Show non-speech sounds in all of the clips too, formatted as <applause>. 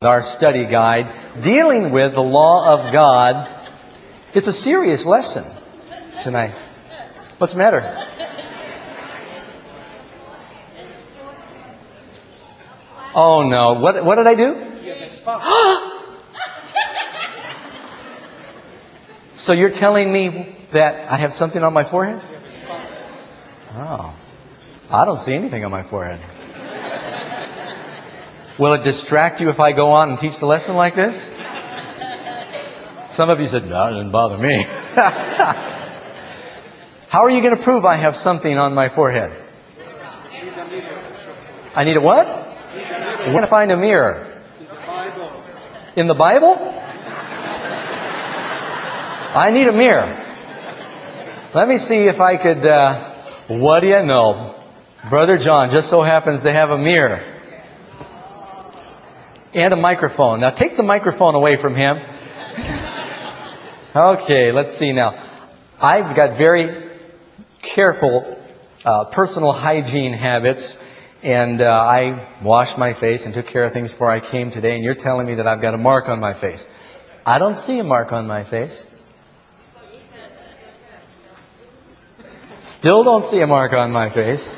our study guide dealing with the law of God. It's a serious lesson tonight. What's the matter? Oh no. What, what did I do? <gasps> so you're telling me that I have something on my forehead? Oh. I don't see anything on my forehead. Will it distract you if I go on and teach the lesson like this? Some of you said, no, it doesn't bother me. <laughs> How are you going to prove I have something on my forehead? I need a what? I want to find a mirror. In the Bible? I need a mirror. Let me see if I could, uh, what do you know? Brother John just so happens to have a mirror and a microphone. Now take the microphone away from him. Okay, let's see now. I've got very careful uh, personal hygiene habits, and uh, I washed my face and took care of things before I came today, and you're telling me that I've got a mark on my face. I don't see a mark on my face. Still don't see a mark on my face.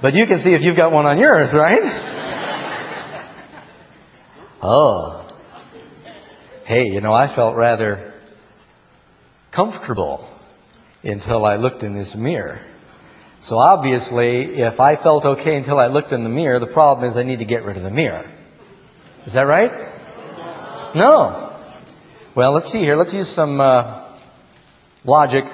But you can see if you've got one on yours, right? Oh. Hey, you know, I felt rather comfortable until I looked in this mirror. So obviously, if I felt okay until I looked in the mirror, the problem is I need to get rid of the mirror. Is that right? No. Well, let's see here. Let's use some uh, logic.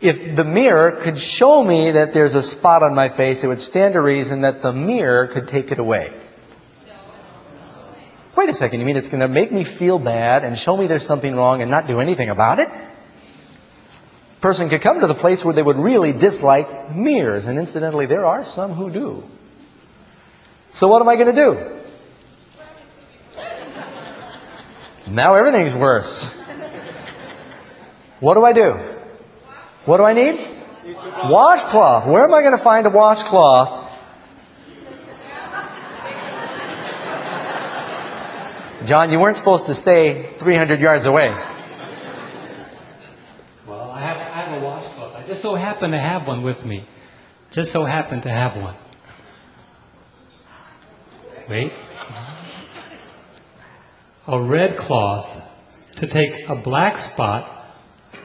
If the mirror could show me that there's a spot on my face, it would stand to reason that the mirror could take it away. Wait a second, you mean it's going to make me feel bad and show me there's something wrong and not do anything about it? Person could come to the place where they would really dislike mirrors, and incidentally, there are some who do. So what am I going to do? Now everything's worse. What do I do? What do I need? Washcloth. Where am I going to find a washcloth John, you weren't supposed to stay 300 yards away. Well, I have, I have a washcloth. I just so happen to have one with me. Just so happen to have one. Wait. A red cloth to take a black spot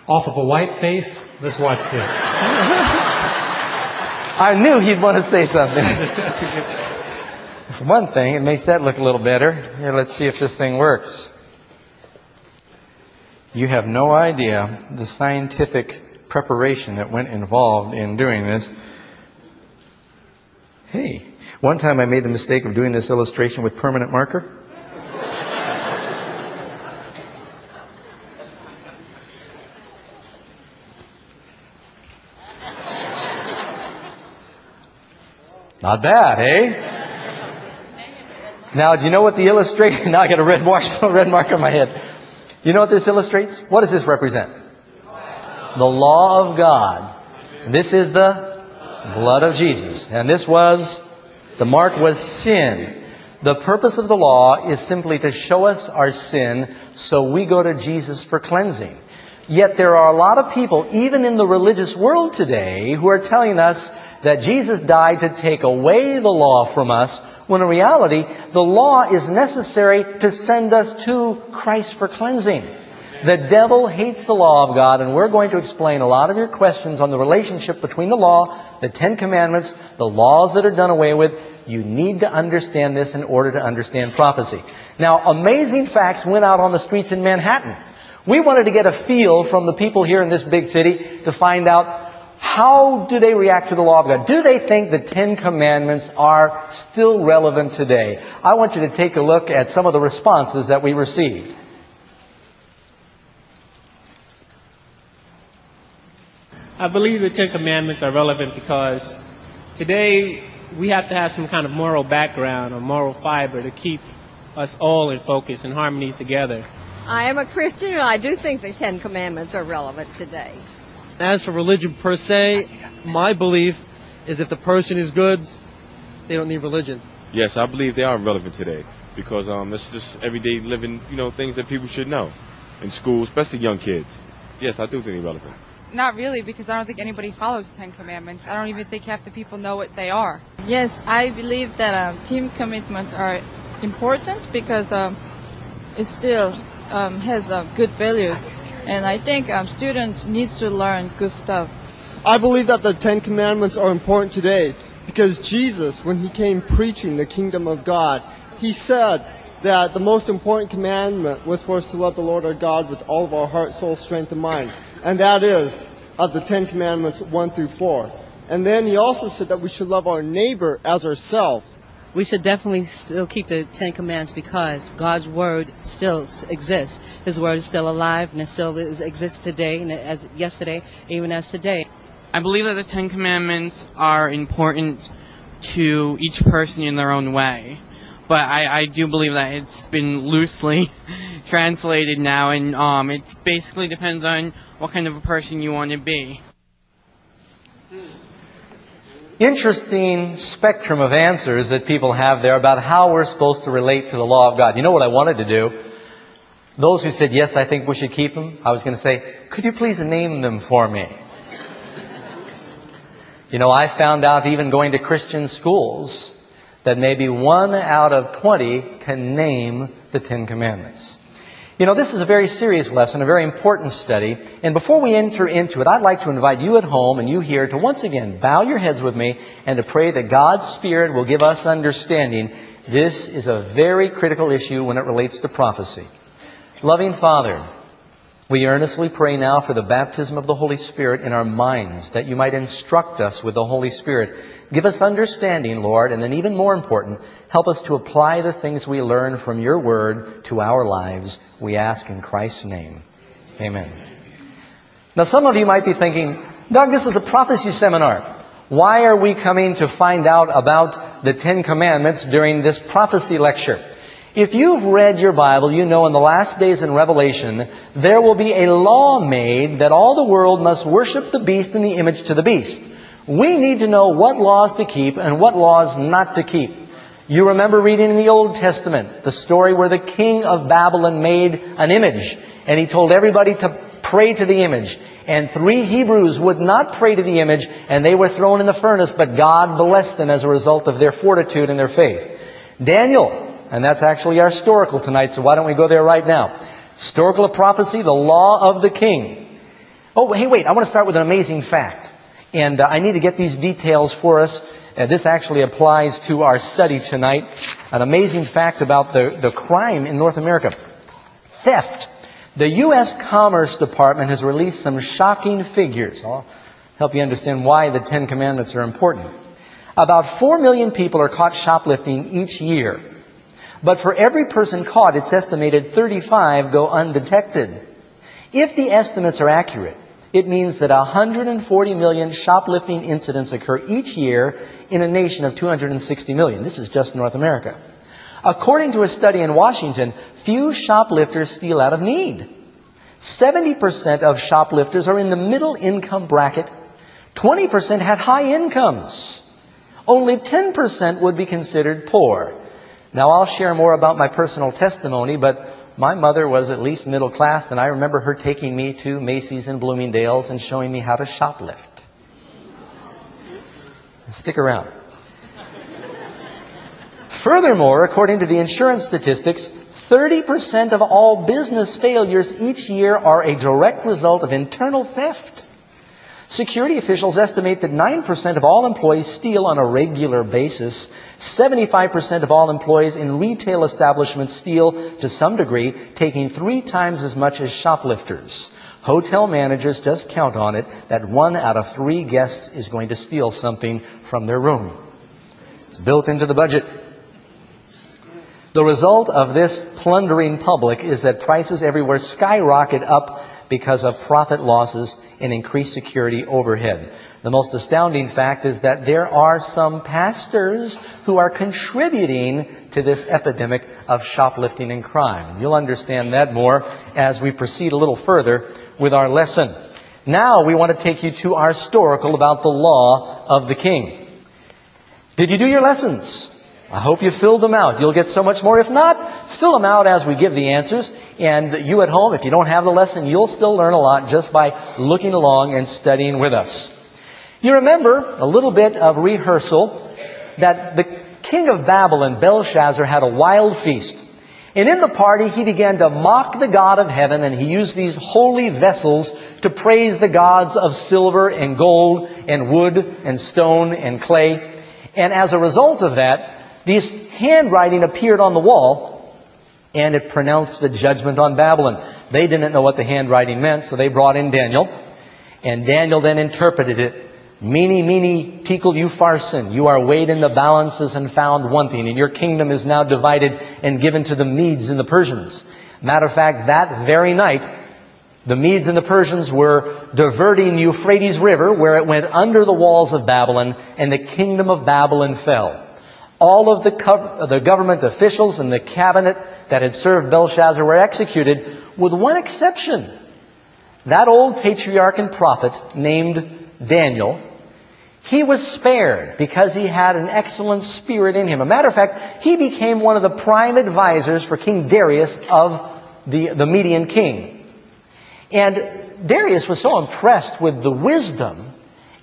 off of a white face. Let's watch this. I knew he'd want to say something. <laughs> For one thing, it makes that look a little better. Here, let's see if this thing works. You have no idea the scientific preparation that went involved in doing this. Hey, one time I made the mistake of doing this illustration with permanent marker. <laughs> Not bad, eh? Now, do you know what the illustration? <laughs> Now I got a red mark, <laughs> red mark on my head. You know what this illustrates? What does this represent? The law of God. This is the blood of Jesus. And this was, the mark was sin. The purpose of the law is simply to show us our sin so we go to Jesus for cleansing. Yet there are a lot of people, even in the religious world today, who are telling us that Jesus died to take away the law from us when in reality, the law is necessary to send us to Christ for cleansing. The devil hates the law of God, and we're going to explain a lot of your questions on the relationship between the law, the Ten Commandments, the laws that are done away with. You need to understand this in order to understand prophecy. Now, amazing facts went out on the streets in Manhattan. We wanted to get a feel from the people here in this big city to find out how do they react to the law of God? Do they think the Ten Commandments are still relevant today? I want you to take a look at some of the responses that we received. I believe the Ten Commandments are relevant because today we have to have some kind of moral background or moral fiber to keep us all in focus and harmony together. I am a Christian and I do think the Ten Commandments are relevant today. As for religion per se, my belief is if the person is good, they don't need religion. Yes, I believe they are relevant today. because um, it's just everyday living, you know, things that people should know in school, especially young kids. Yes, I do think they're relevant. Not really, because I don't think anybody follows the Ten Commandments. I don't even think half the people know what they are. Yes, I believe that um, team commitments are important because um, it still um, has uh, good values, and I think um, students need to learn good stuff. I believe that the Ten Commandments are important today because Jesus, when he came preaching the kingdom of God, he said that the most important commandment was for us to love the Lord our God with all of our heart, soul, strength, and mind. And that is of the Ten Commandments 1 through 4. And then he also said that we should love our neighbor as ourselves. We should definitely still keep the Ten Commandments because God's Word still exists. His Word is still alive and it still is, exists today and as yesterday, even as today. I believe that the Ten Commandments are important to each person in their own way. But I, I do believe that it's been loosely <laughs> translated now, and um, it basically depends on what kind of a person you want to be. Interesting spectrum of answers that people have there about how we're supposed to relate to the law of God. You know what I wanted to do? Those who said, yes, I think we should keep them, I was going to say, could you please name them for me? You know, I found out even going to Christian schools that maybe one out of 20 can name the Ten Commandments. You know, this is a very serious lesson, a very important study. And before we enter into it, I'd like to invite you at home and you here to once again bow your heads with me and to pray that God's Spirit will give us understanding. This is a very critical issue when it relates to prophecy. Loving Father, we earnestly pray now for the baptism of the Holy Spirit in our minds, that you might instruct us with the Holy Spirit. Give us understanding, Lord, and then even more important, help us to apply the things we learn from your word to our lives. We ask in Christ's name. Amen. Now some of you might be thinking, Doug, this is a prophecy seminar. Why are we coming to find out about the Ten Commandments during this prophecy lecture? If you've read your Bible, you know in the last days in Revelation, there will be a law made that all the world must worship the beast and the image to the beast. We need to know what laws to keep and what laws not to keep. You remember reading in the Old Testament the story where the king of Babylon made an image and he told everybody to pray to the image. And three Hebrews would not pray to the image and they were thrown in the furnace, but God blessed them as a result of their fortitude and their faith. Daniel and that's actually our historical tonight, so why don't we go there right now? Historical of prophecy, the law of the king. Oh, hey, wait, I want to start with an amazing fact. And uh, I need to get these details for us. Uh, this actually applies to our study tonight. An amazing fact about the, the crime in North America. Theft. The U.S. Commerce Department has released some shocking figures. I'll help you understand why the Ten Commandments are important. About 4 million people are caught shoplifting each year. But for every person caught, it's estimated 35 go undetected. If the estimates are accurate, it means that 140 million shoplifting incidents occur each year in a nation of 260 million. This is just North America. According to a study in Washington, few shoplifters steal out of need. 70% of shoplifters are in the middle income bracket. 20% had high incomes. Only 10% would be considered poor. Now, I'll share more about my personal testimony, but my mother was at least middle class, and I remember her taking me to Macy's and Bloomingdale's and showing me how to shoplift. Stick around. Furthermore, according to the insurance statistics, 30% of all business failures each year are a direct result of internal theft. Security officials estimate that 9% of all employees steal on a regular basis. 75% of all employees in retail establishments steal to some degree, taking three times as much as shoplifters. Hotel managers just count on it that one out of three guests is going to steal something from their room. It's built into the budget. The result of this plundering public is that prices everywhere skyrocket up because of profit losses and increased security overhead. The most astounding fact is that there are some pastors who are contributing to this epidemic of shoplifting and crime. You'll understand that more as we proceed a little further with our lesson. Now we want to take you to our historical about the law of the king. Did you do your lessons? I hope you filled them out. You'll get so much more. If not, fill them out as we give the answers. And you at home, if you don't have the lesson, you'll still learn a lot just by looking along and studying with us. You remember a little bit of rehearsal that the king of Babylon, Belshazzar, had a wild feast. And in the party, he began to mock the God of heaven, and he used these holy vessels to praise the gods of silver and gold and wood and stone and clay. And as a result of that, this handwriting appeared on the wall, and it pronounced the judgment on Babylon. They didn't know what the handwriting meant, so they brought in Daniel. And Daniel then interpreted it Mene, mene, tekel upharsin. You are weighed in the balances and found wanting, and your kingdom is now divided and given to the Medes and the Persians. Matter of fact, that very night, the Medes and the Persians were diverting the Euphrates River where it went under the walls of Babylon, and the kingdom of Babylon fell. All of the, co- the government officials and the cabinet that had served Belshazzar were executed, with one exception. That old patriarch and prophet named Daniel, he was spared because he had an excellent spirit in him. A matter of fact, he became one of the prime advisors for King Darius of the, the Median king. And Darius was so impressed with the wisdom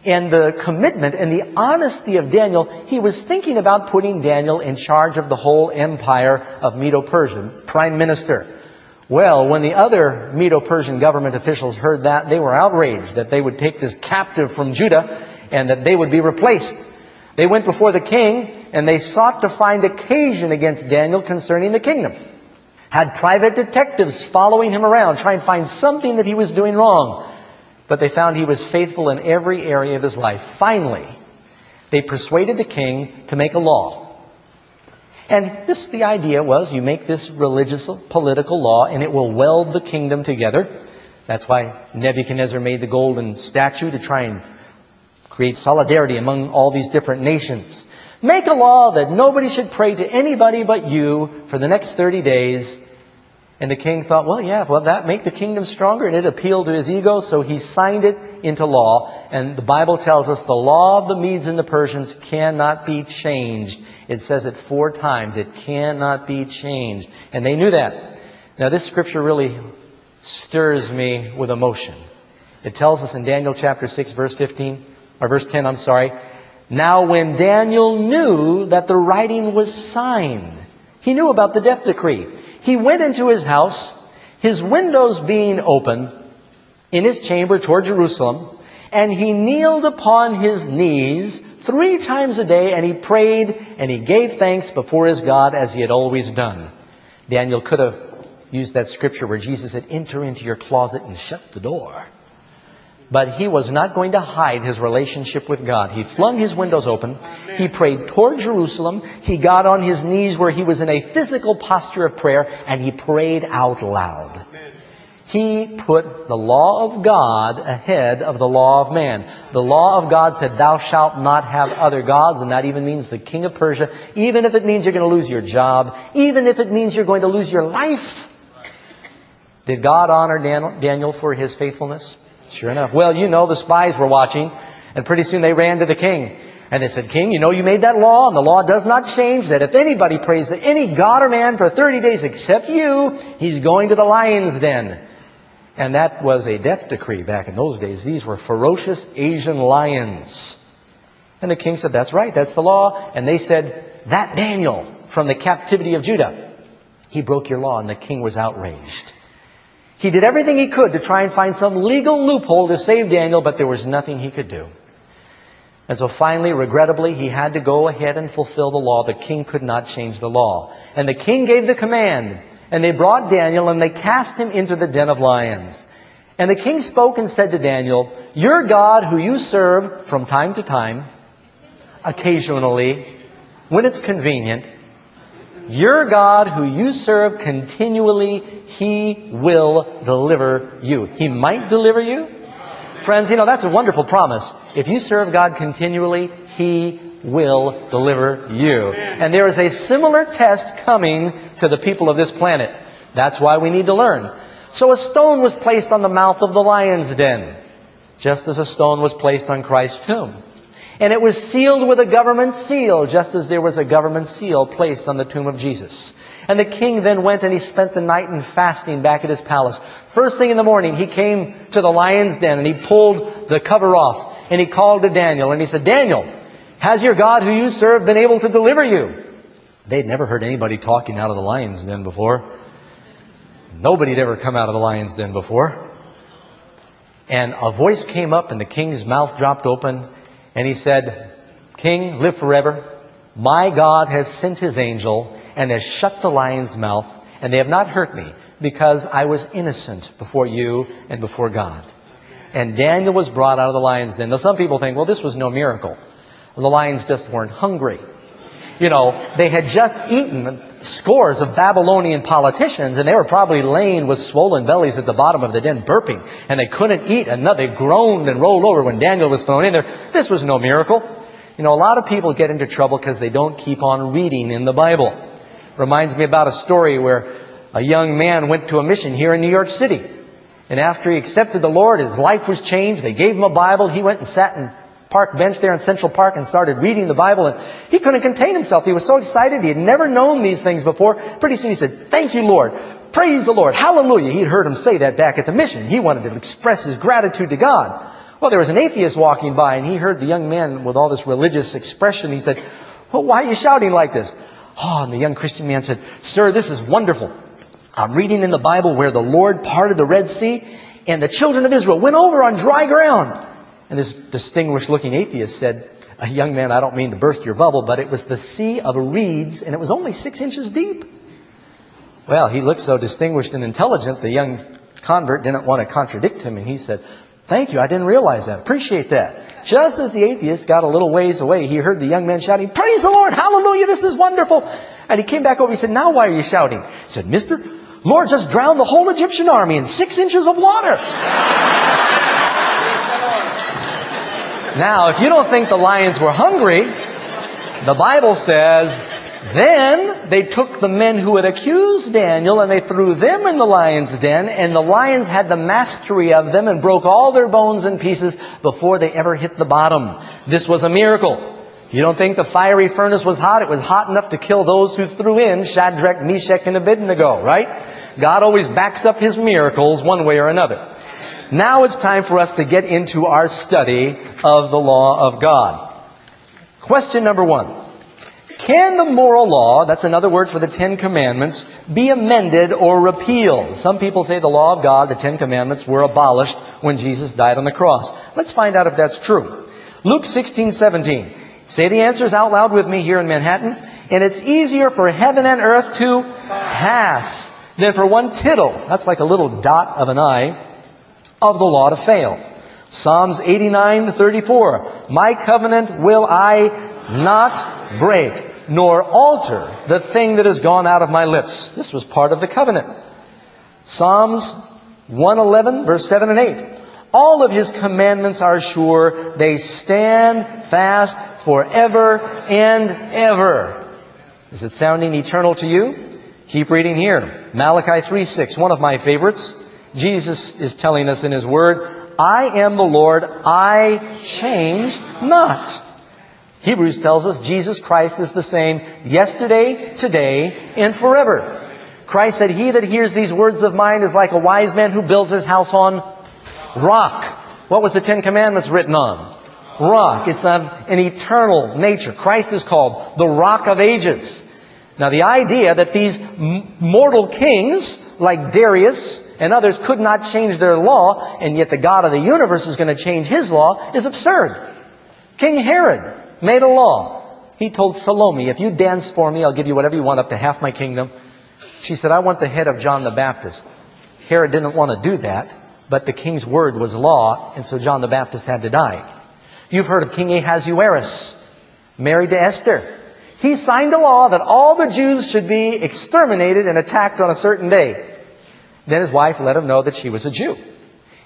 and the commitment and the honesty of Daniel, he was thinking about putting Daniel in charge of the whole empire of Medo-Persian, prime minister. Well, when the other Medo-Persian government officials heard that, they were outraged that they would take this captive from Judah and that they would be replaced. They went before the king and they sought to find occasion against Daniel concerning the kingdom. Had private detectives following him around, trying to find something that he was doing wrong. But they found he was faithful in every area of his life. Finally, they persuaded the king to make a law. And this, the idea was you make this religious political law and it will weld the kingdom together. That's why Nebuchadnezzar made the golden statue to try and create solidarity among all these different nations. Make a law that nobody should pray to anybody but you for the next 30 days. And the king thought, well, yeah, well, that make the kingdom stronger, and it appealed to his ego, so he signed it into law. And the Bible tells us the law of the Medes and the Persians cannot be changed. It says it four times. It cannot be changed. And they knew that. Now, this scripture really stirs me with emotion. It tells us in Daniel chapter 6, verse 15, or verse 10, I'm sorry. Now when Daniel knew that the writing was signed, he knew about the death decree. He went into his house, his windows being open, in his chamber toward Jerusalem, and he kneeled upon his knees three times a day, and he prayed and he gave thanks before his God as he had always done. Daniel could have used that scripture where Jesus said, enter into your closet and shut the door. But he was not going to hide his relationship with God. He flung his windows open. He prayed toward Jerusalem. He got on his knees where he was in a physical posture of prayer and he prayed out loud. He put the law of God ahead of the law of man. The law of God said, thou shalt not have other gods, and that even means the king of Persia, even if it means you're going to lose your job, even if it means you're going to lose your life. Did God honor Daniel for his faithfulness? Sure enough. Well, you know the spies were watching, and pretty soon they ran to the king. And they said, King, you know you made that law, and the law does not change that if anybody prays to any god or man for 30 days except you, he's going to the lion's den. And that was a death decree back in those days. These were ferocious Asian lions. And the king said, that's right, that's the law. And they said, that Daniel from the captivity of Judah, he broke your law, and the king was outraged. He did everything he could to try and find some legal loophole to save Daniel, but there was nothing he could do. And so finally, regrettably, he had to go ahead and fulfill the law. The king could not change the law. And the king gave the command, and they brought Daniel and they cast him into the den of lions. And the king spoke and said to Daniel, Your God who you serve from time to time, occasionally, when it's convenient, your God who you serve continually, He will deliver you. He might deliver you. Friends, you know, that's a wonderful promise. If you serve God continually, He will deliver you. And there is a similar test coming to the people of this planet. That's why we need to learn. So a stone was placed on the mouth of the lion's den, just as a stone was placed on Christ's tomb. And it was sealed with a government seal, just as there was a government seal placed on the tomb of Jesus. And the king then went and he spent the night in fasting back at his palace. First thing in the morning, he came to the lion's den and he pulled the cover off and he called to Daniel and he said, Daniel, has your God who you serve been able to deliver you? They'd never heard anybody talking out of the lion's den before. Nobody had ever come out of the lion's den before. And a voice came up and the king's mouth dropped open and he said, King, live forever. My God has sent his angel and has shut the lion's mouth and they have not hurt me because I was innocent before you and before God. And Daniel was brought out of the lion's den. Now some people think, well, this was no miracle. The lions just weren't hungry. You know, they had just eaten scores of Babylonian politicians and they were probably laying with swollen bellies at the bottom of the den burping and they couldn't eat enough. They groaned and rolled over when Daniel was thrown in there. This was no miracle. You know, a lot of people get into trouble because they don't keep on reading in the Bible. Reminds me about a story where a young man went to a mission here in New York City. And after he accepted the Lord, his life was changed. They gave him a Bible. He went and sat in park bench there in Central Park and started reading the Bible and he couldn't contain himself. He was so excited. He had never known these things before. Pretty soon he said, thank you, Lord. Praise the Lord. Hallelujah. He'd heard him say that back at the mission. He wanted to express his gratitude to God. Well, there was an atheist walking by and he heard the young man with all this religious expression. He said, well, why are you shouting like this? Oh, and the young Christian man said, Sir, this is wonderful. I'm reading in the Bible where the Lord parted the Red Sea and the children of Israel went over on dry ground. And this distinguished looking atheist said, a young man, I don't mean to burst your bubble, but it was the sea of reeds and it was only six inches deep. Well, he looked so distinguished and intelligent, the young convert didn't want to contradict him and he said, thank you, I didn't realize that. Appreciate that. Just as the atheist got a little ways away, he heard the young man shouting, praise the Lord, hallelujah, this is wonderful. And he came back over, he said, now why are you shouting? He said, mister, Lord just drowned the whole Egyptian army in six inches of water. Now, if you don't think the lions were hungry, the Bible says, then they took the men who had accused Daniel and they threw them in the lion's den and the lions had the mastery of them and broke all their bones in pieces before they ever hit the bottom. This was a miracle. You don't think the fiery furnace was hot? It was hot enough to kill those who threw in Shadrach, Meshach, and Abednego, right? God always backs up his miracles one way or another. Now it's time for us to get into our study of the law of God. Question number one. Can the moral law, that's another word for the Ten Commandments, be amended or repealed? Some people say the law of God, the Ten Commandments, were abolished when Jesus died on the cross. Let's find out if that's true. Luke 16, 17. Say the answers out loud with me here in Manhattan. And it's easier for heaven and earth to pass than for one tittle. That's like a little dot of an eye of the law to fail. Psalms 89 34. My covenant will I not break, nor alter the thing that has gone out of my lips. This was part of the covenant. Psalms 111 verse 7 and 8. All of his commandments are sure. They stand fast forever and ever. Is it sounding eternal to you? Keep reading here. Malachi 3 6, one of my favorites. Jesus is telling us in His Word, I am the Lord, I change not. Hebrews tells us Jesus Christ is the same yesterday, today, and forever. Christ said, He that hears these words of mine is like a wise man who builds his house on rock. What was the Ten Commandments written on? Rock. It's of an eternal nature. Christ is called the rock of ages. Now the idea that these mortal kings, like Darius, and others could not change their law, and yet the God of the universe is going to change his law, is absurd. King Herod made a law. He told Salome, if you dance for me, I'll give you whatever you want up to half my kingdom. She said, I want the head of John the Baptist. Herod didn't want to do that, but the king's word was law, and so John the Baptist had to die. You've heard of King Ahasuerus, married to Esther. He signed a law that all the Jews should be exterminated and attacked on a certain day. Then his wife let him know that she was a Jew.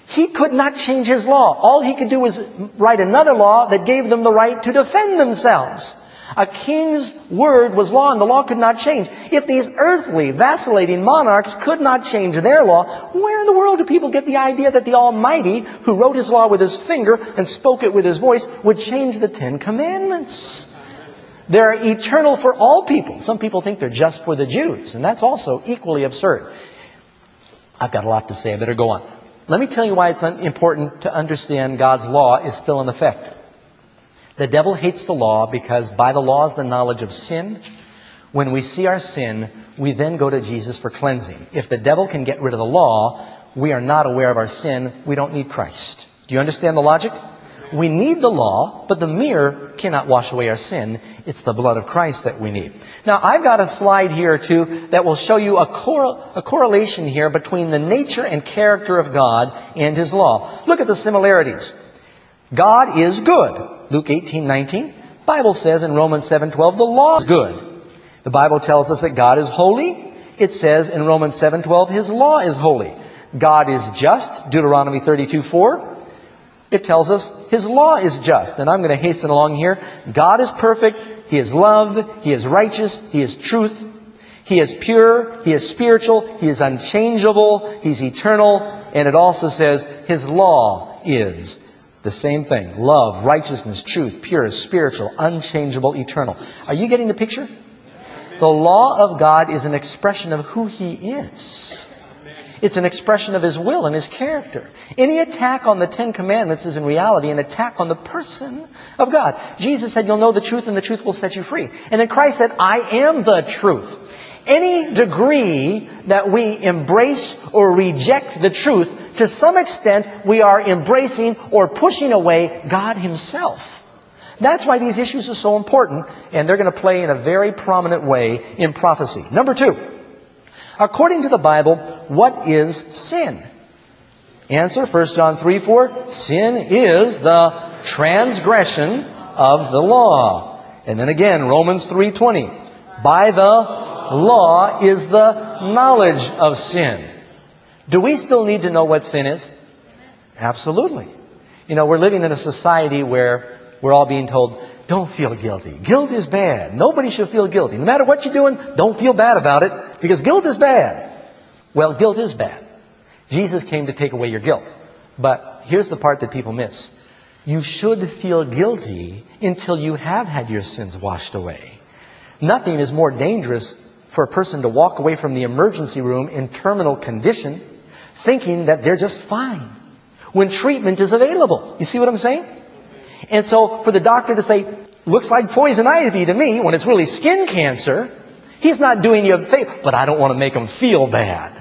He could not change his law. All he could do was write another law that gave them the right to defend themselves. A king's word was law and the law could not change. If these earthly, vacillating monarchs could not change their law, where in the world do people get the idea that the Almighty, who wrote his law with his finger and spoke it with his voice, would change the Ten Commandments? They're eternal for all people. Some people think they're just for the Jews, and that's also equally absurd. I've got a lot to say. I better go on. Let me tell you why it's important to understand God's law is still in effect. The devil hates the law because by the law is the knowledge of sin. When we see our sin, we then go to Jesus for cleansing. If the devil can get rid of the law, we are not aware of our sin. We don't need Christ. Do you understand the logic? We need the law, but the mirror cannot wash away our sin. It's the blood of Christ that we need. Now, I've got a slide here, too, that will show you a, cor- a correlation here between the nature and character of God and His law. Look at the similarities. God is good. Luke 18, 19. Bible says in Romans 7, 12, the law is good. The Bible tells us that God is holy. It says in Romans 7, 12, His law is holy. God is just. Deuteronomy 32, 4. It tells us His law is just. And I'm going to hasten along here. God is perfect. He is love. He is righteous. He is truth. He is pure. He is spiritual. He is unchangeable. He's eternal. And it also says His law is the same thing. Love, righteousness, truth, pure, spiritual, unchangeable, eternal. Are you getting the picture? The law of God is an expression of who He is. It's an expression of His will and His character. Any attack on the Ten Commandments is in reality an attack on the person of God. Jesus said, you'll know the truth and the truth will set you free. And then Christ said, I am the truth. Any degree that we embrace or reject the truth, to some extent we are embracing or pushing away God Himself. That's why these issues are so important, and they're going to play in a very prominent way in prophecy. Number two, according to the Bible, what is sin? Answer, 1 John 3, 4, sin is the transgression of the law. And then again, Romans 3.20, by the law is the knowledge of sin. Do we still need to know what sin is? Absolutely. You know, we're living in a society where we're all being told, don't feel guilty. Guilt is bad. Nobody should feel guilty. No matter what you're doing, don't feel bad about it because guilt is bad. Well, guilt is bad. Jesus came to take away your guilt. But here's the part that people miss. You should feel guilty until you have had your sins washed away. Nothing is more dangerous for a person to walk away from the emergency room in terminal condition thinking that they're just fine when treatment is available. You see what I'm saying? And so for the doctor to say, looks like poison ivy to me when it's really skin cancer, he's not doing you a favor, but I don't want to make him feel bad.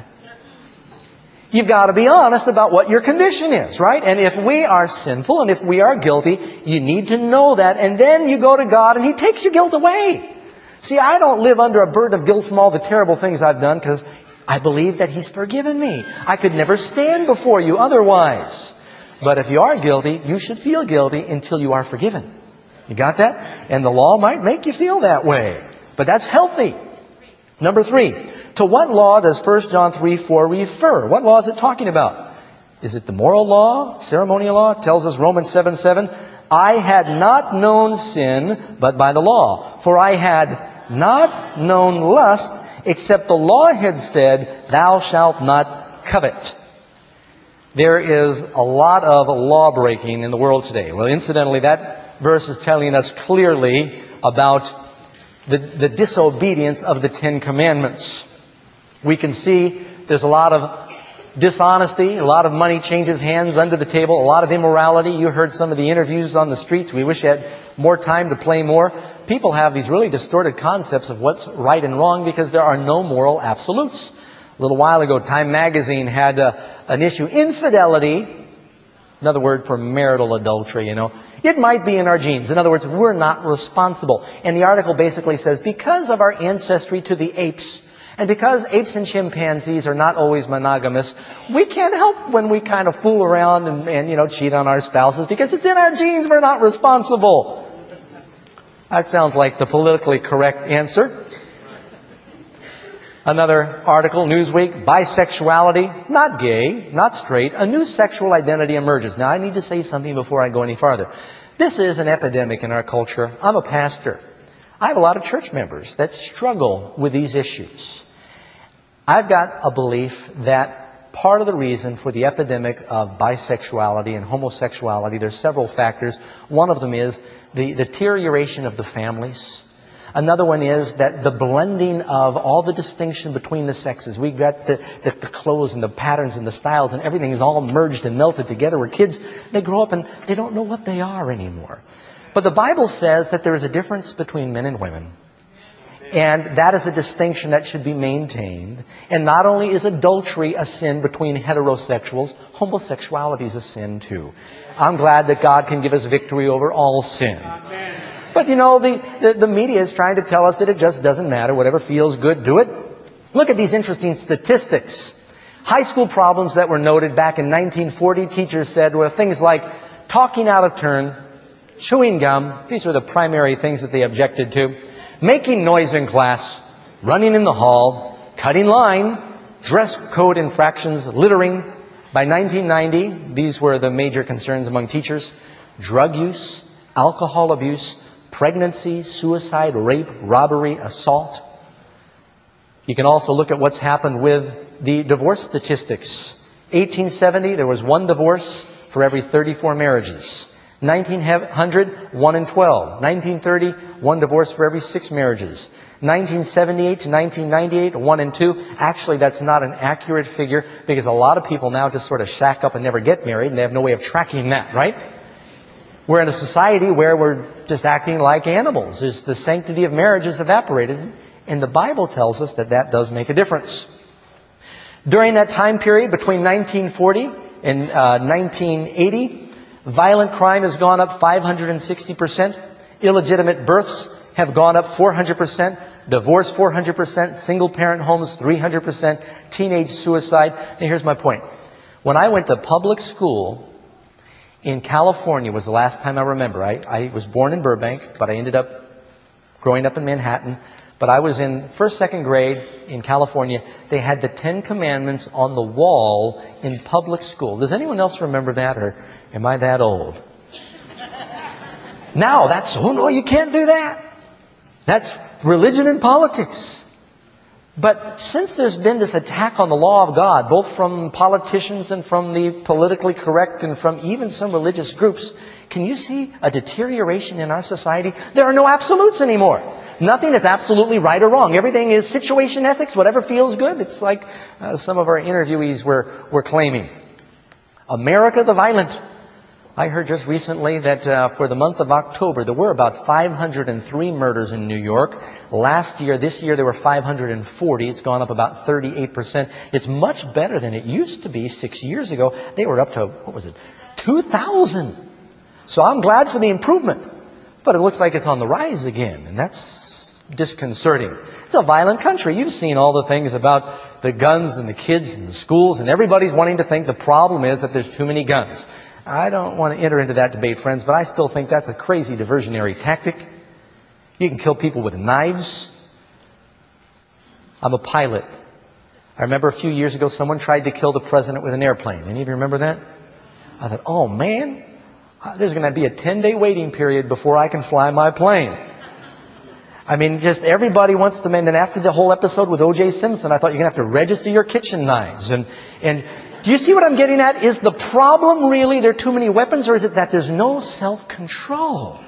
You've got to be honest about what your condition is, right? And if we are sinful and if we are guilty, you need to know that. And then you go to God and He takes your guilt away. See, I don't live under a burden of guilt from all the terrible things I've done because I believe that He's forgiven me. I could never stand before you otherwise. But if you are guilty, you should feel guilty until you are forgiven. You got that? And the law might make you feel that way. But that's healthy. Number three, to what law does 1 John 3, 4 refer? What law is it talking about? Is it the moral law, ceremonial law? It tells us Romans 7, 7, I had not known sin but by the law. For I had not known lust except the law had said, thou shalt not covet. There is a lot of law breaking in the world today. Well, incidentally, that verse is telling us clearly about the, the disobedience of the Ten Commandments. We can see there's a lot of dishonesty, a lot of money changes hands under the table, a lot of immorality. You heard some of the interviews on the streets. We wish you had more time to play more. People have these really distorted concepts of what's right and wrong because there are no moral absolutes. A little while ago, Time Magazine had uh, an issue, infidelity, another word for marital adultery, you know. It might be in our genes. In other words, we're not responsible. And the article basically says, because of our ancestry to the apes, and because apes and chimpanzees are not always monogamous, we can't help when we kind of fool around and, and, you know, cheat on our spouses because it's in our genes, we're not responsible. That sounds like the politically correct answer. Another article, Newsweek, bisexuality, not gay, not straight, a new sexual identity emerges. Now I need to say something before I go any farther. This is an epidemic in our culture. I'm a pastor. I have a lot of church members that struggle with these issues. I've got a belief that part of the reason for the epidemic of bisexuality and homosexuality, there's several factors. One of them is the deterioration of the families. Another one is that the blending of all the distinction between the sexes. We've got the, the, the, clothes and the patterns and the styles and everything is all merged and melted together where kids, they grow up and they don't know what they are anymore. But the Bible says that there is a difference between men and women. And that is a distinction that should be maintained. And not only is adultery a sin between heterosexuals, homosexuality is a sin too. I'm glad that God can give us victory over all sin. But you know, the, the, the, media is trying to tell us that it just doesn't matter. Whatever feels good, do it. Look at these interesting statistics. High school problems that were noted back in 1940, teachers said were things like talking out of turn, chewing gum. These were the primary things that they objected to. Making noise in class, running in the hall, cutting line, dress code infractions, littering. By 1990, these were the major concerns among teachers. Drug use, alcohol abuse, pregnancy, suicide, rape, robbery, assault. You can also look at what's happened with the divorce statistics. 1870, there was one divorce for every 34 marriages. 1900, 1 in 12. 1930, one divorce for every six marriages. 1978 to 1998, 1 in 2. Actually, that's not an accurate figure because a lot of people now just sort of shack up and never get married and they have no way of tracking that, right? We're in a society where we're just acting like animals. There's, the sanctity of marriage is evaporated, and the Bible tells us that that does make a difference. During that time period between 1940 and uh, 1980, violent crime has gone up 560%. Illegitimate births have gone up 400%. Divorce 400%. Single parent homes 300%. Teenage suicide. And here's my point. When I went to public school in California was the last time I remember. I, I was born in Burbank, but I ended up growing up in Manhattan. But I was in first, second grade in California. They had the Ten Commandments on the wall in public school. Does anyone else remember that, or am I that old? <laughs> now that's, oh no, you can't do that. That's religion and politics. But since there's been this attack on the law of God, both from politicians and from the politically correct and from even some religious groups, can you see a deterioration in our society? There are no absolutes anymore. Nothing is absolutely right or wrong. Everything is situation ethics, whatever feels good. It's like uh, some of our interviewees were, were claiming. America the violent. I heard just recently that uh, for the month of October, there were about 503 murders in New York. Last year, this year, there were 540. It's gone up about 38%. It's much better than it used to be six years ago. They were up to, what was it, 2,000. So I'm glad for the improvement. But it looks like it's on the rise again, and that's disconcerting. It's a violent country. You've seen all the things about the guns and the kids and the schools, and everybody's wanting to think the problem is that there's too many guns. I don't want to enter into that debate, friends, but I still think that's a crazy diversionary tactic. You can kill people with knives. I'm a pilot. I remember a few years ago someone tried to kill the president with an airplane. Any of you remember that? I thought, oh man, uh, there's going to be a 10 day waiting period before I can fly my plane. I mean, just everybody wants to, and then after the whole episode with O.J. Simpson, I thought you're going to have to register your kitchen knives and, and do you see what I'm getting at? Is the problem really there are too many weapons or is it that there's no self-control?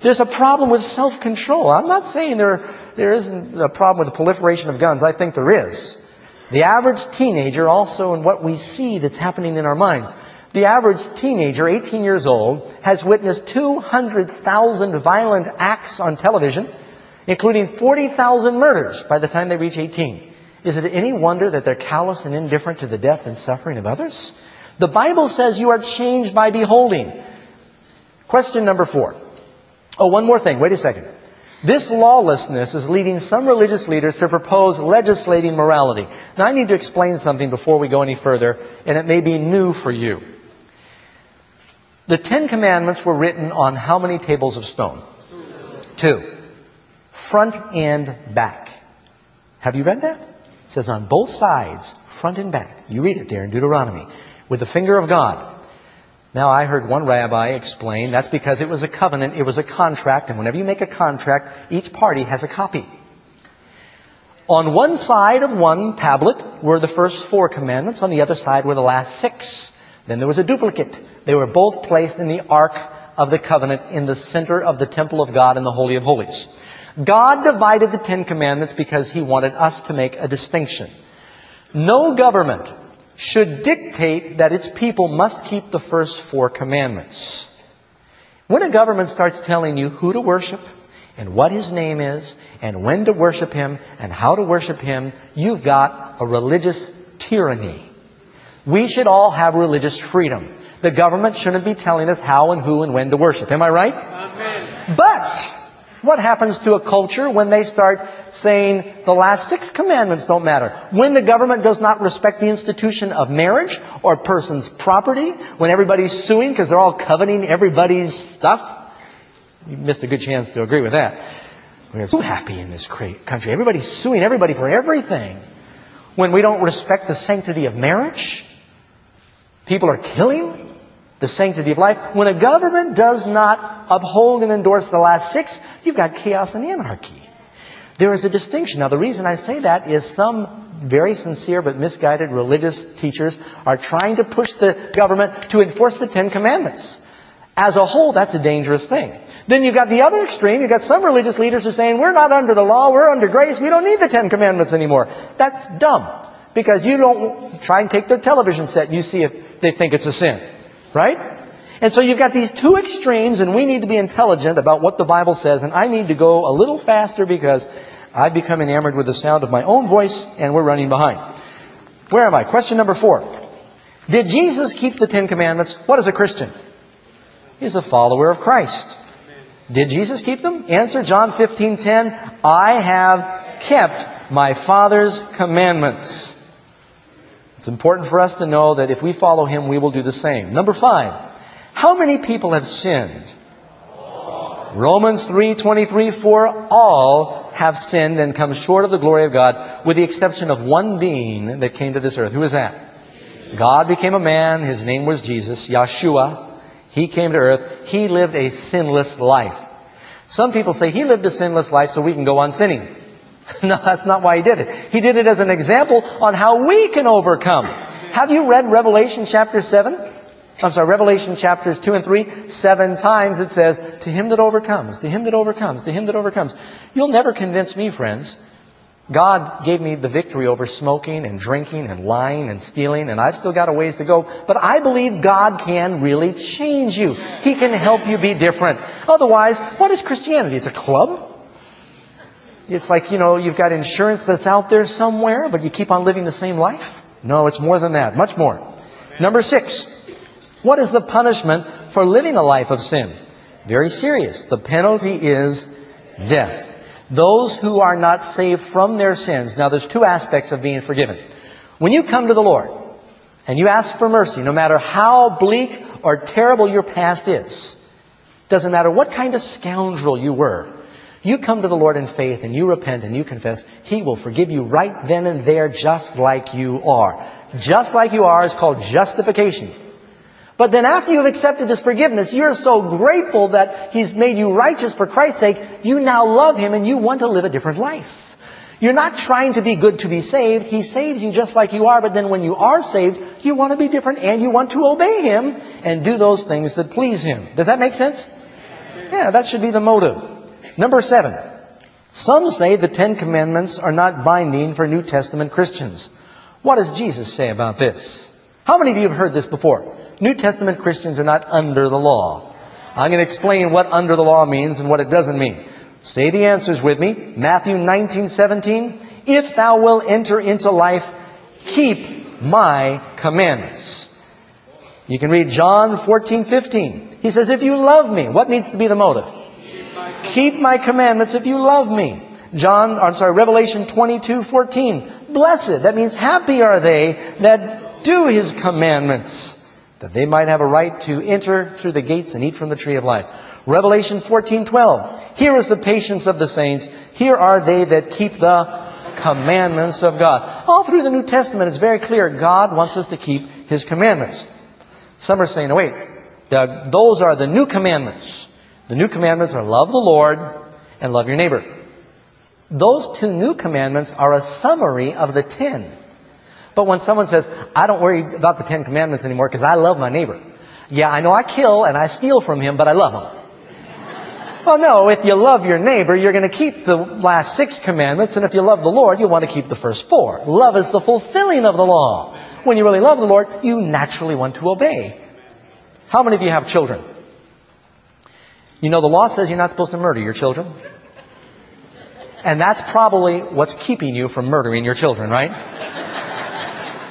There's a problem with self-control. I'm not saying there, there isn't a problem with the proliferation of guns. I think there is. The average teenager also in what we see that's happening in our minds. The average teenager, 18 years old, has witnessed 200,000 violent acts on television, including 40,000 murders by the time they reach 18. Is it any wonder that they're callous and indifferent to the death and suffering of others? The Bible says you are changed by beholding. Question number four. Oh, one more thing. Wait a second. This lawlessness is leading some religious leaders to propose legislating morality. Now I need to explain something before we go any further, and it may be new for you. The Ten Commandments were written on how many tables of stone? Two. Front and back. Have you read that? It says on both sides, front and back. You read it there in Deuteronomy. With the finger of God. Now, I heard one rabbi explain that's because it was a covenant, it was a contract, and whenever you make a contract, each party has a copy. On one side of one tablet were the first four commandments, on the other side were the last six. Then there was a duplicate. They were both placed in the Ark of the Covenant in the center of the temple of God in the Holy of Holies. God divided the Ten Commandments because He wanted us to make a distinction. No government should dictate that its people must keep the first four commandments. When a government starts telling you who to worship and what his name is and when to worship him and how to worship him, you've got a religious tyranny. We should all have religious freedom. The government shouldn't be telling us how and who and when to worship. Am I right? Amen. But what happens to a culture when they start saying the last six commandments don't matter? When the government does not respect the institution of marriage or a person's property, when everybody's suing because they're all coveting everybody's stuff? You missed a good chance to agree with that. We're so happy in this country. Everybody's suing everybody for everything. When we don't respect the sanctity of marriage, people are killing the sanctity of life. When a government does not uphold and endorse the last six, you've got chaos and anarchy. There is a distinction. Now, the reason I say that is some very sincere but misguided religious teachers are trying to push the government to enforce the Ten Commandments. As a whole, that's a dangerous thing. Then you've got the other extreme. You've got some religious leaders who are saying, we're not under the law, we're under grace, we don't need the Ten Commandments anymore. That's dumb. Because you don't try and take their television set and you see if they think it's a sin. Right? And so you've got these two extremes, and we need to be intelligent about what the Bible says, and I need to go a little faster because I've become enamored with the sound of my own voice, and we're running behind. Where am I? Question number four. Did Jesus keep the Ten Commandments? What is a Christian? He's a follower of Christ. Did Jesus keep them? Answer, John 15:10, I have kept my Father's commandments. It's important for us to know that if we follow him, we will do the same. Number five, how many people have sinned? Romans 3:23 for all have sinned and come short of the glory of God with the exception of one being that came to this earth. Who is that? God became a man, his name was Jesus, Yeshua. He came to earth, he lived a sinless life. Some people say he lived a sinless life so we can go on sinning. <laughs> No, that's not why he did it. He did it as an example on how we can overcome. Have you read Revelation chapter 7? I'm sorry, Revelation chapters 2 and 3, seven times it says, to him that overcomes, to him that overcomes, to him that overcomes. You'll never convince me, friends. God gave me the victory over smoking and drinking and lying and stealing, and I've still got a ways to go. But I believe God can really change you. He can help you be different. Otherwise, what is Christianity? It's a club? It's like, you know, you've got insurance that's out there somewhere, but you keep on living the same life? No, it's more than that. Much more. Number six. What is the punishment for living a life of sin? Very serious. The penalty is death. Those who are not saved from their sins. Now, there's two aspects of being forgiven. When you come to the Lord and you ask for mercy, no matter how bleak or terrible your past is, doesn't matter what kind of scoundrel you were, you come to the Lord in faith and you repent and you confess, He will forgive you right then and there just like you are. Just like you are is called justification. But then after you've accepted this forgiveness, you're so grateful that He's made you righteous for Christ's sake, you now love Him and you want to live a different life. You're not trying to be good to be saved. He saves you just like you are, but then when you are saved, you want to be different and you want to obey Him and do those things that please Him. Does that make sense? Yeah, that should be the motive. Number seven. Some say the Ten Commandments are not binding for New Testament Christians. What does Jesus say about this? How many of you have heard this before? New Testament Christians are not under the law. I'm going to explain what under the law means and what it doesn't mean. Say the answers with me. Matthew 19, 17. If thou wilt enter into life, keep my commandments. You can read John 14, 15. He says, if you love me, what needs to be the motive? Keep my commandments if you love me. John, I'm sorry, Revelation 22, 14. Blessed, that means happy are they that do his commandments that they might have a right to enter through the gates and eat from the tree of life. Revelation 14:12. Here is the patience of the saints. Here are they that keep the commandments of God. All through the New Testament, it's very clear God wants us to keep His commandments. Some are saying, "No, wait, The, those are the new commandments. The new commandments are love the Lord and love your neighbor. Those two new commandments are a summary of the ten. But when someone says, I don't worry about the Ten Commandments anymore because I love my neighbor. Yeah, I know I kill and I steal from him, but I love him. Well, no, if you love your neighbor, you're going to keep the last six commandments, and if you love the Lord, you want to keep the first four. Love is the fulfilling of the law. When you really love the Lord, you naturally want to obey. How many of you have children? You know, the law says you're not supposed to murder your children. And that's probably what's keeping you from murdering your children, right?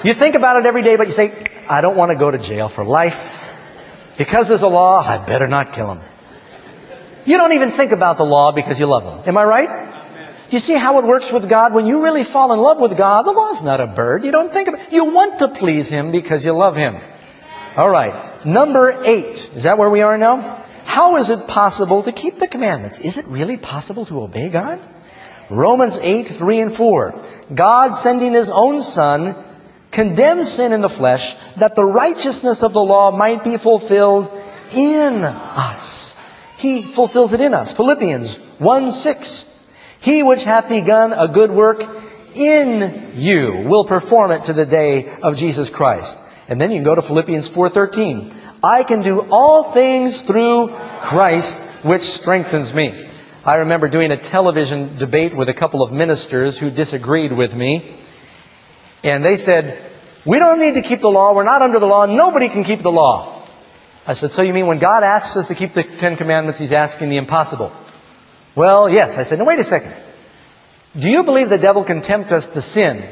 You think about it every day, but you say, I don't want to go to jail for life. Because there's a law, I better not kill him. You don't even think about the law because you love him. Am I right? You see how it works with God? When you really fall in love with God, the law's not a bird. You don't think about it. You want to please him because you love him. All right. Number eight. Is that where we are now? How is it possible to keep the commandments? Is it really possible to obey God? Romans 8, 3 and 4. God sending his own son condemns sin in the flesh that the righteousness of the law might be fulfilled in us. He fulfills it in us. Philippians 1, 6. He which hath begun a good work in you will perform it to the day of Jesus Christ. And then you can go to Philippians 4:13. I can do all things through Christ which strengthens me. I remember doing a television debate with a couple of ministers who disagreed with me. And they said, we don't need to keep the law. We're not under the law. Nobody can keep the law. I said, so you mean when God asks us to keep the Ten Commandments, He's asking the impossible? Well, yes. I said, no, wait a second. Do you believe the devil can tempt us to sin?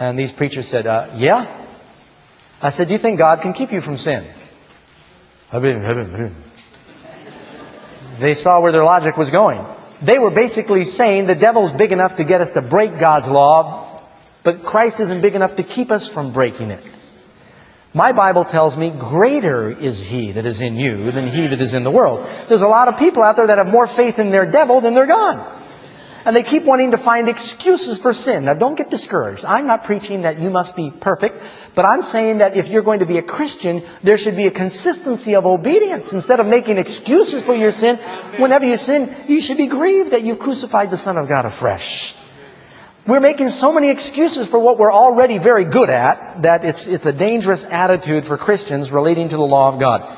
And these preachers said, uh, yeah. I said, do you think God can keep you from sin? They saw where their logic was going. They were basically saying the devil's big enough to get us to break God's law, but Christ isn't big enough to keep us from breaking it. My Bible tells me greater is he that is in you than he that is in the world. There's a lot of people out there that have more faith in their devil than their God. And they keep wanting to find excuses for sin. Now don't get discouraged. I'm not preaching that you must be perfect, but I'm saying that if you're going to be a Christian, there should be a consistency of obedience. Instead of making excuses for your sin, whenever you sin, you should be grieved that you crucified the Son of God afresh. We're making so many excuses for what we're already very good at that it's, it's a dangerous attitude for Christians relating to the law of God.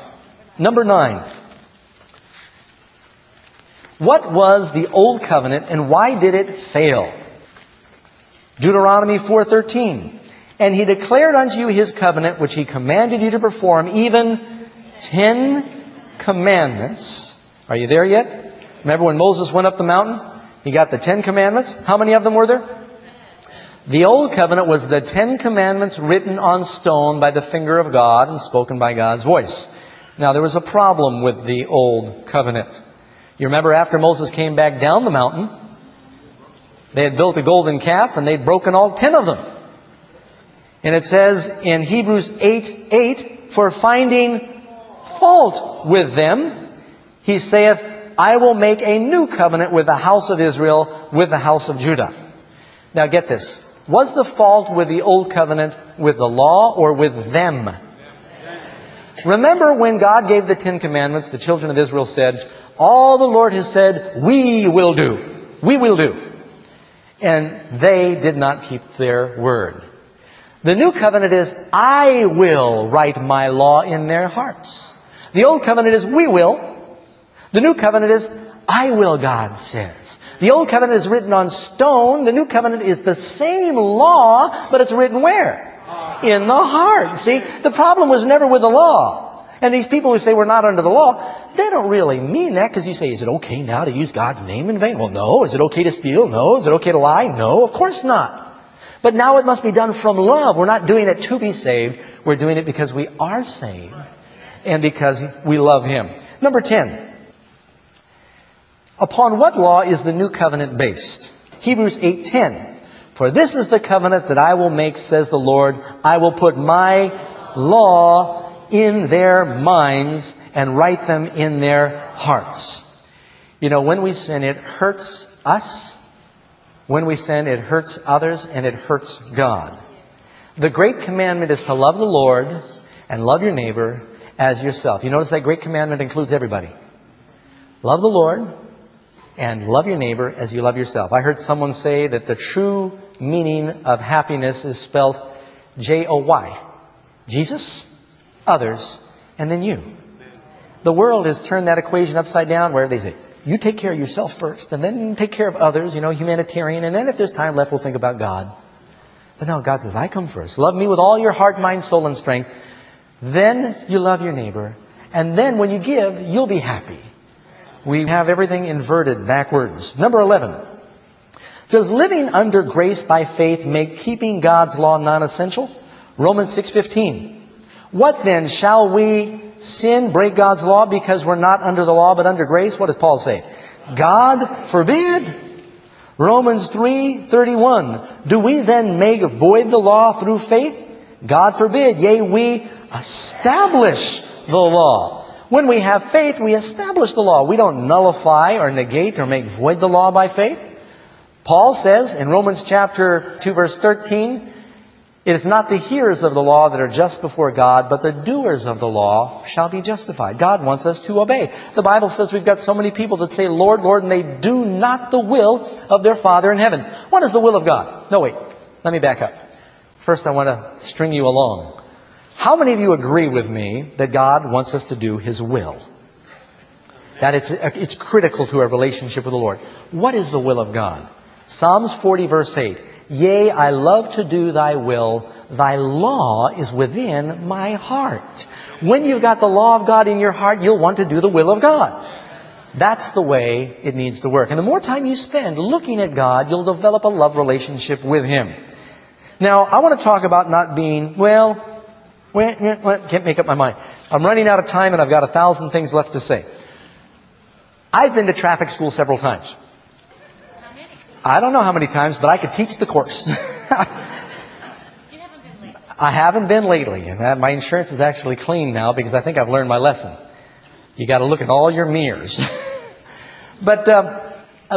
Number nine. What was the old covenant and why did it fail? Deuteronomy 4:13. And he declared unto you his covenant which he commanded you to perform even 10 commandments. Are you there yet? Remember when Moses went up the mountain? He got the Ten Commandments. How many of them were there? The Old Covenant was the Ten Commandments written on stone by the finger of God and spoken by God's voice. Now there was a problem with the Old Covenant. You remember after Moses came back down the mountain, they had built a golden calf and they'd broken all ten of them. And it says in Hebrews 8, 8, for finding fault with them, he saith, I will make a new covenant with the house of Israel, with the house of Judah. Now get this. Was the fault with the old covenant with the law or with them? Remember when God gave the Ten Commandments, the children of Israel said, all the Lord has said, we will do. We will do. And they did not keep their word. The new covenant is, I will write my law in their hearts. The old covenant is, we will. The new covenant is, I will, God says. The old covenant is written on stone. The new covenant is the same law, but it's written where? In the heart. See, the problem was never with the law. And these people who say we're not under the law, they don't really mean that because you say, is it okay now to use God's name in vain? Well, no. Is it okay to steal? No. Is it okay to lie? No. Of course not. But now it must be done from love. We're not doing it to be saved. We're doing it because we are saved and because we love Him. Number 10. Upon what law is the new covenant based? Hebrews 8:10. For this is the covenant that I will make, says the Lord. I will put my law in their minds and write them in their hearts. You know, when we sin, it hurts us. When we sin, it hurts others and it hurts God. The great commandment is to love the Lord and love your neighbor as yourself. You notice that great commandment includes everybody. Love the Lord and love your neighbor as you love yourself. I heard someone say that the true meaning of happiness is spelled J-O-Y. Jesus, others, and then you. The world has turned that equation upside down where they say, you take care of yourself first, and then take care of others, you know, humanitarian, and then if there's time left, we'll think about God. But no, God says, I come first. Love me with all your heart, mind, soul, and strength. Then you love your neighbor. And then when you give, you'll be happy. We have everything inverted backwards. Number 11. Does living under grace by faith make keeping God's law non-essential? Romans 6:15. What then shall we sin, break God's law because we're not under the law but under grace? What does Paul say? God forbid. Romans 3:31. Do we then make void the law through faith? God forbid. Yea, we establish the law. When we have faith, we establish the law. We don't nullify or negate or make void the law by faith. Paul says in Romans chapter 2 verse 13, it is not the hearers of the law that are just before God, but the doers of the law shall be justified. God wants us to obey. The Bible says we've got so many people that say, Lord, Lord, and they do not the will of their Father in heaven. What is the will of God? No, wait. Let me back up. First, I want to string you along. How many of you agree with me that God wants us to do His will? That it's, it's critical to our relationship with the Lord. What is the will of God? Psalms 40 verse 8. Yea, I love to do thy will. Thy law is within my heart. When you've got the law of God in your heart, you'll want to do the will of God. That's the way it needs to work. And the more time you spend looking at God, you'll develop a love relationship with Him. Now, I want to talk about not being, well, can't make up my mind. I'm running out of time and I've got a thousand things left to say. I've been to traffic school several times. I don't know how many times, but I could teach the course. <laughs> You haven't been lately. I haven't been lately, and that, my insurance is actually clean now because I think I've learned my lesson. You got to look at all your mirrors. <laughs> but uh,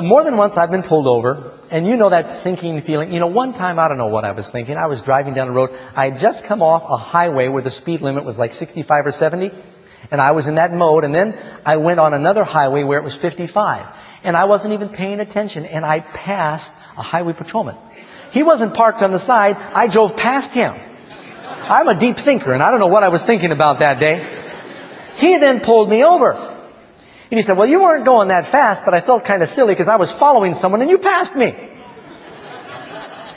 more than once, I've been pulled over and you know that sinking feeling. You know, one time, I don't know what I was thinking. I was driving down the road. I had just come off a highway where the speed limit was like 65 or 70. And I was in that mode. And then I went on another highway where it was 55. And I wasn't even paying attention. And I passed a highway patrolman. He wasn't parked on the side. I drove past him. I'm a deep thinker and I don't know what I was thinking about that day. He then pulled me over. And he said, well, you weren't going that fast, but I felt kind of silly because I was following someone and you passed me.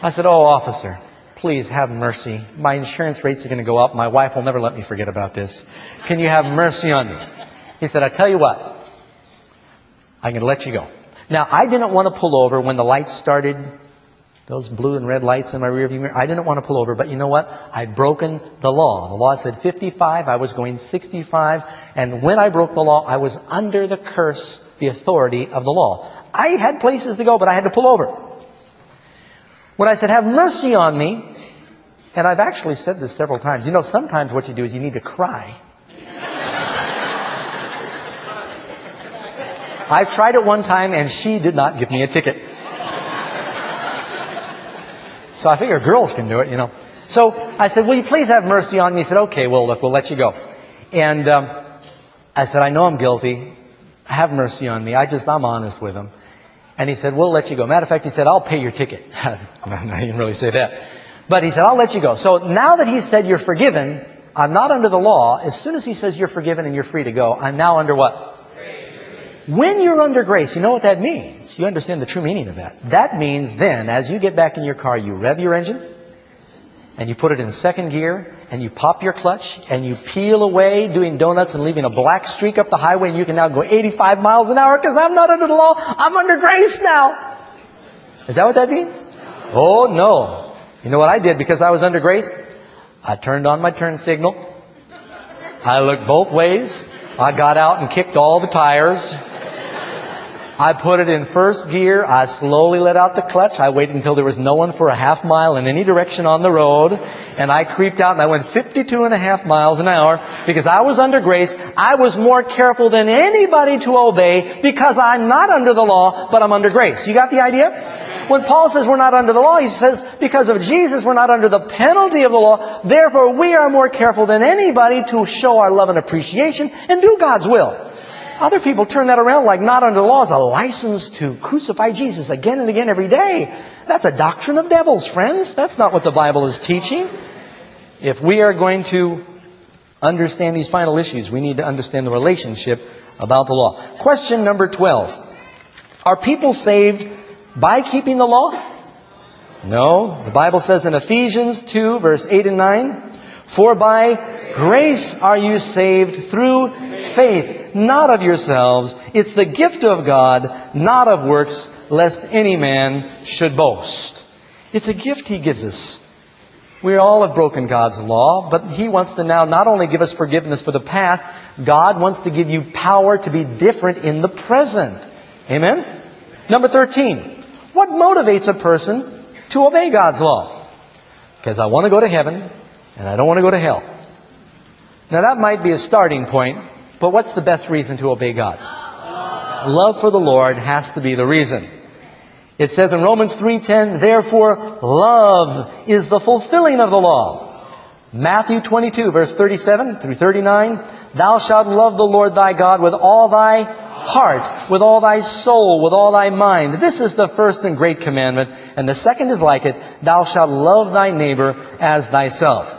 I said, oh, officer, please have mercy. My insurance rates are going to go up. My wife will never let me forget about this. Can you have mercy on me? He said, I tell you what, I'm going to let you go. Now, I didn't want to pull over when the lights started those blue and red lights in my rearview mirror. I didn't want to pull over, but you know what? I'd broken the law. The law said 55. I was going 65. And when I broke the law, I was under the curse, the authority of the law. I had places to go, but I had to pull over. When I said, have mercy on me, and I've actually said this several times. You know, sometimes what you do is you need to cry. <laughs> I've tried it one time and she did not give me a ticket. So I figure girls can do it, you know. So I said, will you please have mercy on me? He said, okay, well, look, we'll let you go. And um, I said, I know I'm guilty. Have mercy on me. I just, I'm honest with him. And he said, we'll let you go. Matter of fact, he said, I'll pay your ticket. <laughs> I didn't really say that. But he said, I'll let you go. So now that he said you're forgiven, I'm not under the law. As soon as he says you're forgiven and you're free to go, I'm now under what? When you're under grace, you know what that means. You understand the true meaning of that. That means then, as you get back in your car, you rev your engine, and you put it in second gear, and you pop your clutch, and you peel away doing donuts and leaving a black streak up the highway, and you can now go 85 miles an hour because I'm not under the law. I'm under grace now. Is that what that means? Oh, no. You know what I did because I was under grace? I turned on my turn signal. I looked both ways. I got out and kicked all the tires. I put it in first gear. I slowly let out the clutch. I waited until there was no one for a half mile in any direction on the road. And I creeped out and I went 52 and a half miles an hour because I was under grace. I was more careful than anybody to obey because I'm not under the law, but I'm under grace. You got the idea? When Paul says we're not under the law, he says because of Jesus we're not under the penalty of the law. Therefore we are more careful than anybody to show our love and appreciation and do God's will. Other people turn that around like not under the law is a license to crucify Jesus again and again every day. That's a doctrine of devils, friends. That's not what the Bible is teaching. If we are going to understand these final issues, we need to understand the relationship about the law. Question number 12. Are people saved by keeping the law? No. The Bible says in Ephesians 2 verse 8 and 9, For by grace are you saved through faith, not of yourselves. It's the gift of God, not of works, lest any man should boast. It's a gift He gives us. We all have broken God's law, but He wants to now not only give us forgiveness for the past, God wants to give you power to be different in the present. Amen? Number 13. What motivates a person to obey God's law? Because I want to go to heaven and I don't want to go to hell. Now that might be a starting point, but what's the best reason to obey God? Love for the Lord has to be the reason. It says in Romans 3:10, therefore love is the fulfilling of the law. Matthew 22 verse 37 through 39, thou shalt love the Lord thy God with all thy heart, with all thy soul, with all thy mind. This is the first and great commandment, and the second is like it, thou shalt love thy neighbor as thyself.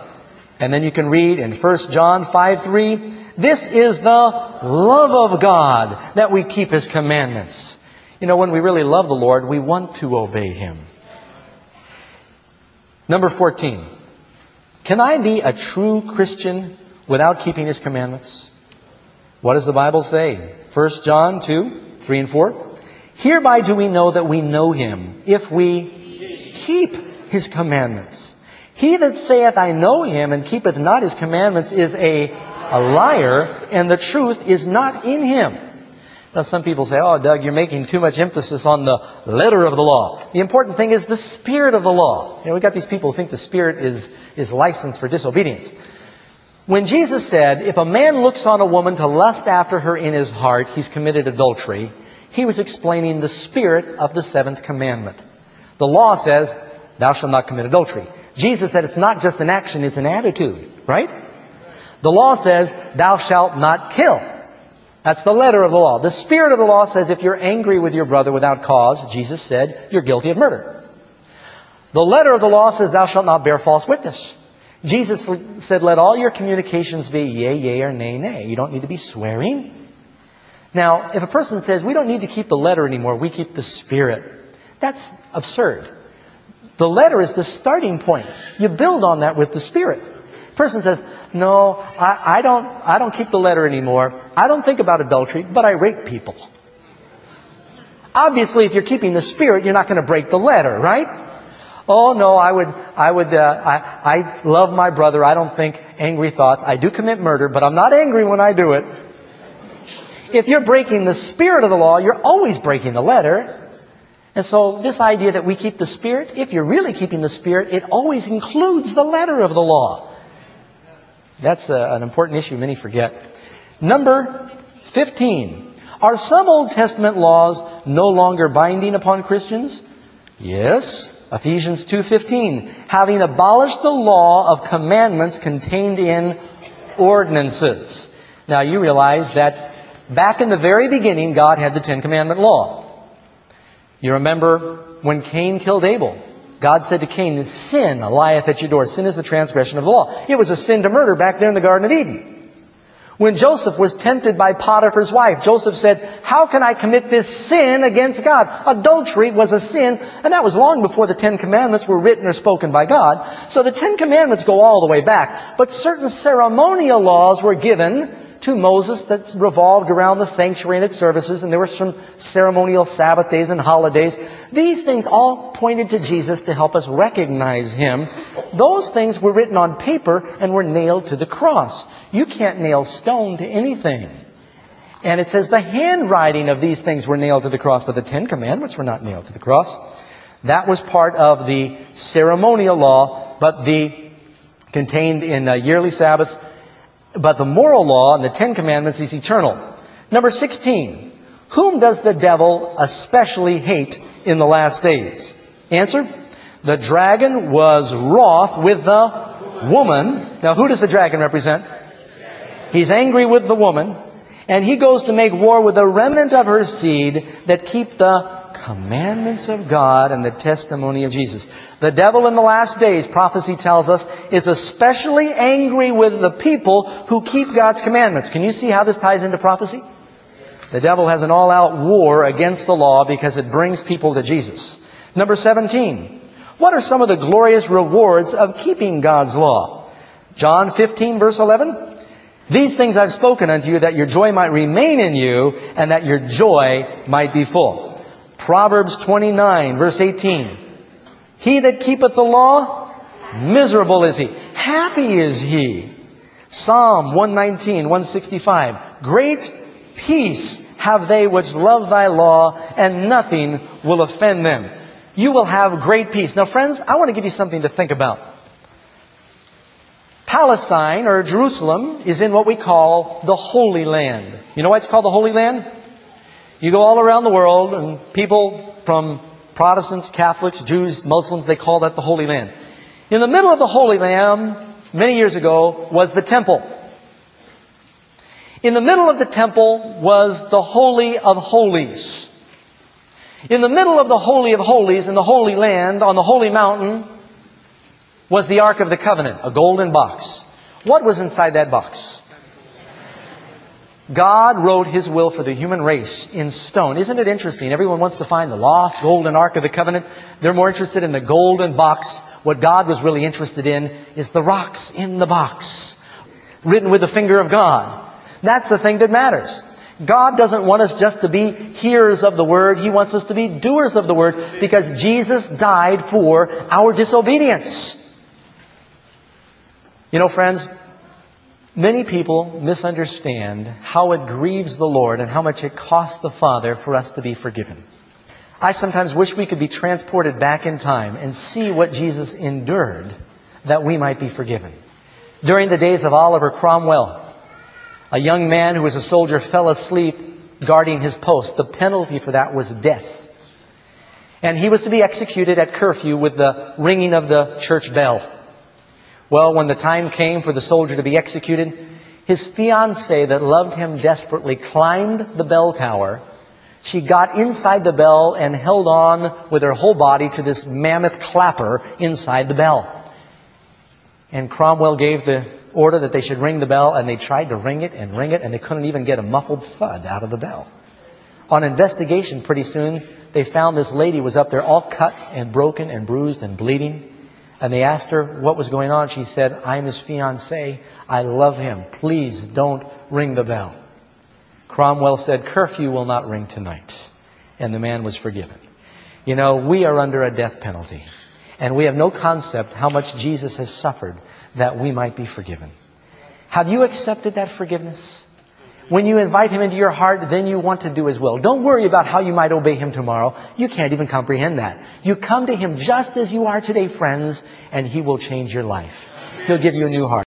And then you can read in 1 John 5 3, this is the love of God that we keep his commandments. You know, when we really love the Lord, we want to obey Him. Number 14. Can I be a true Christian without keeping His commandments? What does the Bible say? 1 John 2, 3 and 4. Hereby do we know that we know Him, if we keep His commandments. He that saith, I know Him, and keepeth not His commandments, is a, a liar, and the truth is not in Him. Now some people say, oh Doug, you're making too much emphasis on the letter of the law. The important thing is the spirit of the law. You know, we've got these people who think the spirit is, is license for disobedience. When Jesus said, if a man looks on a woman to lust after her in his heart, he's committed adultery, he was explaining the spirit of the seventh commandment. The law says, thou shalt not commit adultery. Jesus said it's not just an action, it's an attitude, right? The law says, thou shalt not kill. That's the letter of the law. The spirit of the law says if you're angry with your brother without cause, Jesus said, you're guilty of murder. The letter of the law says thou shalt not bear false witness. Jesus said, let all your communications be yea, yea, or nay, nay. You don't need to be swearing. Now, if a person says, we don't need to keep the letter anymore, we keep the spirit, that's absurd. The letter is the starting point. You build on that with the spirit. Person says, no, I, I, don't, I don't keep the letter anymore. I don't think about adultery, but I rape people. Obviously, if you're keeping the spirit, you're not going to break the letter, right? Oh no, I would, I would, uh, I, I love my brother. I don't think angry thoughts. I do commit murder, but I'm not angry when I do it. If you're breaking the spirit of the law, you're always breaking the letter. And so this idea that we keep the spirit, if you're really keeping the spirit, it always includes the letter of the law. That's a, an important issue many forget. Number 15. Are some Old Testament laws no longer binding upon Christians? Yes. Ephesians 2.15. Having abolished the law of commandments contained in ordinances. Now you realize that back in the very beginning, God had the Ten Commandment law. You remember when Cain killed Abel. God said to Cain, sin lieth at your door. Sin is the transgression of the law. It was a sin to murder back there in the Garden of Eden. When Joseph was tempted by Potiphar's wife, Joseph said, how can I commit this sin against God? Adultery was a sin, and that was long before the Ten Commandments were written or spoken by God. So the Ten Commandments go all the way back. But certain ceremonial laws were given to Moses that revolved around the sanctuary and its services, and there were some ceremonial Sabbath days and holidays. These things all pointed to Jesus to help us recognize Him. Those things were written on paper and were nailed to the cross. You can't nail stone to anything. And it says the handwriting of these things were nailed to the cross, but the Ten Commandments were not nailed to the cross. That was part of the ceremonial law, but the contained in uh, yearly Sabbaths but the moral law and the Ten Commandments is eternal. Number 16. Whom does the devil especially hate in the last days? Answer. The dragon was wroth with the woman. Now who does the dragon represent? He's angry with the woman. And he goes to make war with the remnant of her seed that keep the commandments of God and the testimony of Jesus. The devil in the last days, prophecy tells us, is especially angry with the people who keep God's commandments. Can you see how this ties into prophecy? The devil has an all-out war against the law because it brings people to Jesus. Number 17. What are some of the glorious rewards of keeping God's law? John 15 verse 11. These things I've spoken unto you that your joy might remain in you and that your joy might be full. Proverbs 29 verse 18. He that keepeth the law, miserable is he. Happy is he. Psalm 119, 165. Great peace have they which love thy law, and nothing will offend them. You will have great peace. Now friends, I want to give you something to think about. Palestine, or Jerusalem, is in what we call the Holy Land. You know why it's called the Holy Land? You go all around the world and people from Protestants, Catholics, Jews, Muslims, they call that the Holy Land. In the middle of the Holy Land, many years ago, was the temple. In the middle of the temple was the Holy of Holies. In the middle of the Holy of Holies in the Holy Land, on the Holy Mountain, was the Ark of the Covenant, a golden box. What was inside that box? God wrote His will for the human race in stone. Isn't it interesting? Everyone wants to find the lost golden ark of the covenant. They're more interested in the golden box. What God was really interested in is the rocks in the box. Written with the finger of God. That's the thing that matters. God doesn't want us just to be hearers of the Word. He wants us to be doers of the Word because Jesus died for our disobedience. You know, friends, Many people misunderstand how it grieves the Lord and how much it costs the Father for us to be forgiven. I sometimes wish we could be transported back in time and see what Jesus endured that we might be forgiven. During the days of Oliver Cromwell, a young man who was a soldier fell asleep guarding his post. The penalty for that was death. And he was to be executed at curfew with the ringing of the church bell. Well, when the time came for the soldier to be executed, his fiancée that loved him desperately climbed the bell tower. She got inside the bell and held on with her whole body to this mammoth clapper inside the bell. And Cromwell gave the order that they should ring the bell, and they tried to ring it and ring it, and they couldn't even get a muffled thud out of the bell. On investigation, pretty soon, they found this lady was up there all cut and broken and bruised and bleeding. And they asked her what was going on. She said, I'm his fiancée. I love him. Please don't ring the bell. Cromwell said, curfew will not ring tonight. And the man was forgiven. You know, we are under a death penalty. And we have no concept how much Jesus has suffered that we might be forgiven. Have you accepted that forgiveness? When you invite Him into your heart, then you want to do His will. Don't worry about how you might obey Him tomorrow. You can't even comprehend that. You come to Him just as you are today, friends, and He will change your life. He'll give you a new heart.